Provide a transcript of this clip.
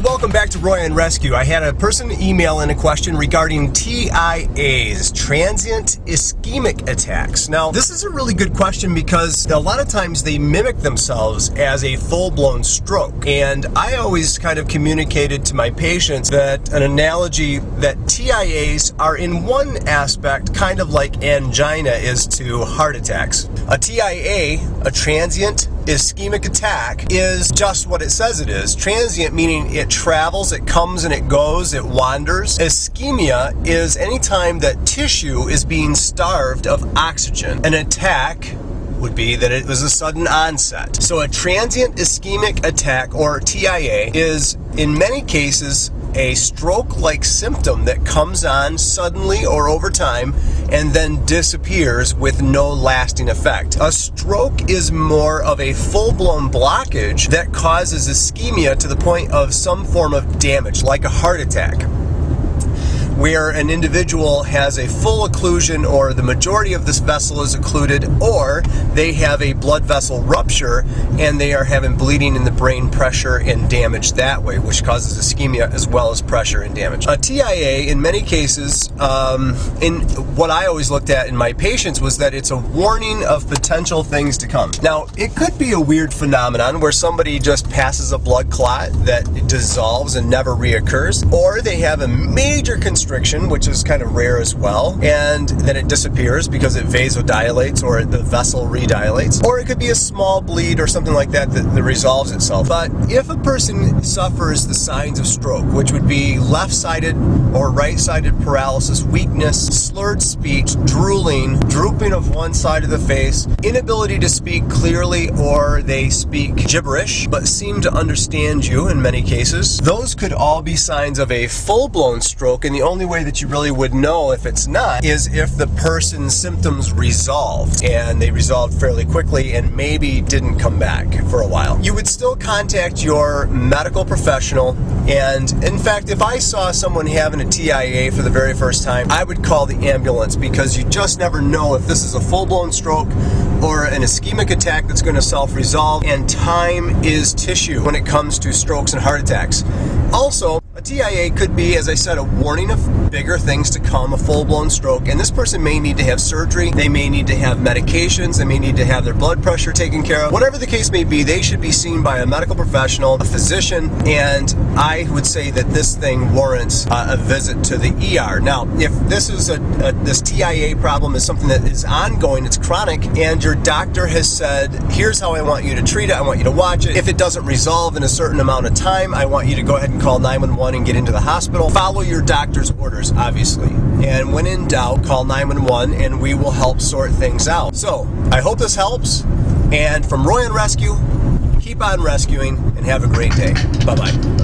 welcome back to Roy on Rescue. I had a person email in a question regarding TIAs, transient ischemic attacks. Now, this is a really good question because a lot of times they mimic themselves as a full-blown stroke. And I always kind of communicated to my patients that an analogy that TIAs are in one aspect kind of like angina is to heart attacks. A TIA, a transient ischemic attack is just what it says it is. Transient meaning it travels, it comes and it goes, it wanders. Ischemia is any time that tissue is being starved of oxygen. An attack would be that it was a sudden onset. So a transient ischemic attack or TIA is in many cases a stroke-like symptom that comes on suddenly or over time and then disappears with no lasting effect. A stroke is more of a full-blown blockage that causes ischemia to the point of some form of damage, like a heart attack where an individual has a full occlusion or the majority of this vessel is occluded or they have a blood vessel rupture and they are having bleeding in the brain pressure and damage that way which causes ischemia as well as pressure and damage. A TIA in many cases um, in what I always looked at in my patients was that it's a warning of potential things to come. Now it could be a weird phenomenon where somebody just passes a blood clot that dissolves and never reoccurs or they have a major concern constriction, which is kind of rare as well, and then it disappears because it vasodilates or the vessel redilates. Or it could be a small bleed or something like that that, that resolves itself. But if a person suffers the signs of stroke, which would be left-sided or right-sided paralysis, weakness, slurred speech, drooling, drooping of one side of the face, inability to speak clearly or they speak gibberish but seem to understand you in many cases, those could all be signs of a full-blown stroke and the only way that you really would know if it's not is if the person's symptoms resolved and they resolved fairly quickly and maybe didn't come back for a while. You would still contact your medical professional and in fact if I saw someone having a TIA for the very first time I would call the ambulance because you just never know if this is a full-blown stroke or an ischemic attack that's going to self-resolve and time is tissue when it comes to strokes and heart attacks. Also, a TIA could be, as I said, a warning of bigger things to come, a full-blown stroke, and this person may need to have surgery, they may need to have medications, they may need to have their blood pressure taken care of. Whatever the case may be, they should be seen by a medical professional, a physician, and I would say that this thing warrants uh, a visit to the ER. Now, if this is a, a this TIA problem is something that is ongoing, it's chronic, and your doctor has said, here's how I want you to treat it, I want you to watch it. If it doesn't resolve in a certain amount of time, I want you to go ahead and call 911 and get into the hospital. Follow your doctor's orders, obviously. And when in doubt, call 911 and we will help sort things out. So, I hope this helps. And from Roy on Rescue, keep on rescuing and have a great day. Bye-bye.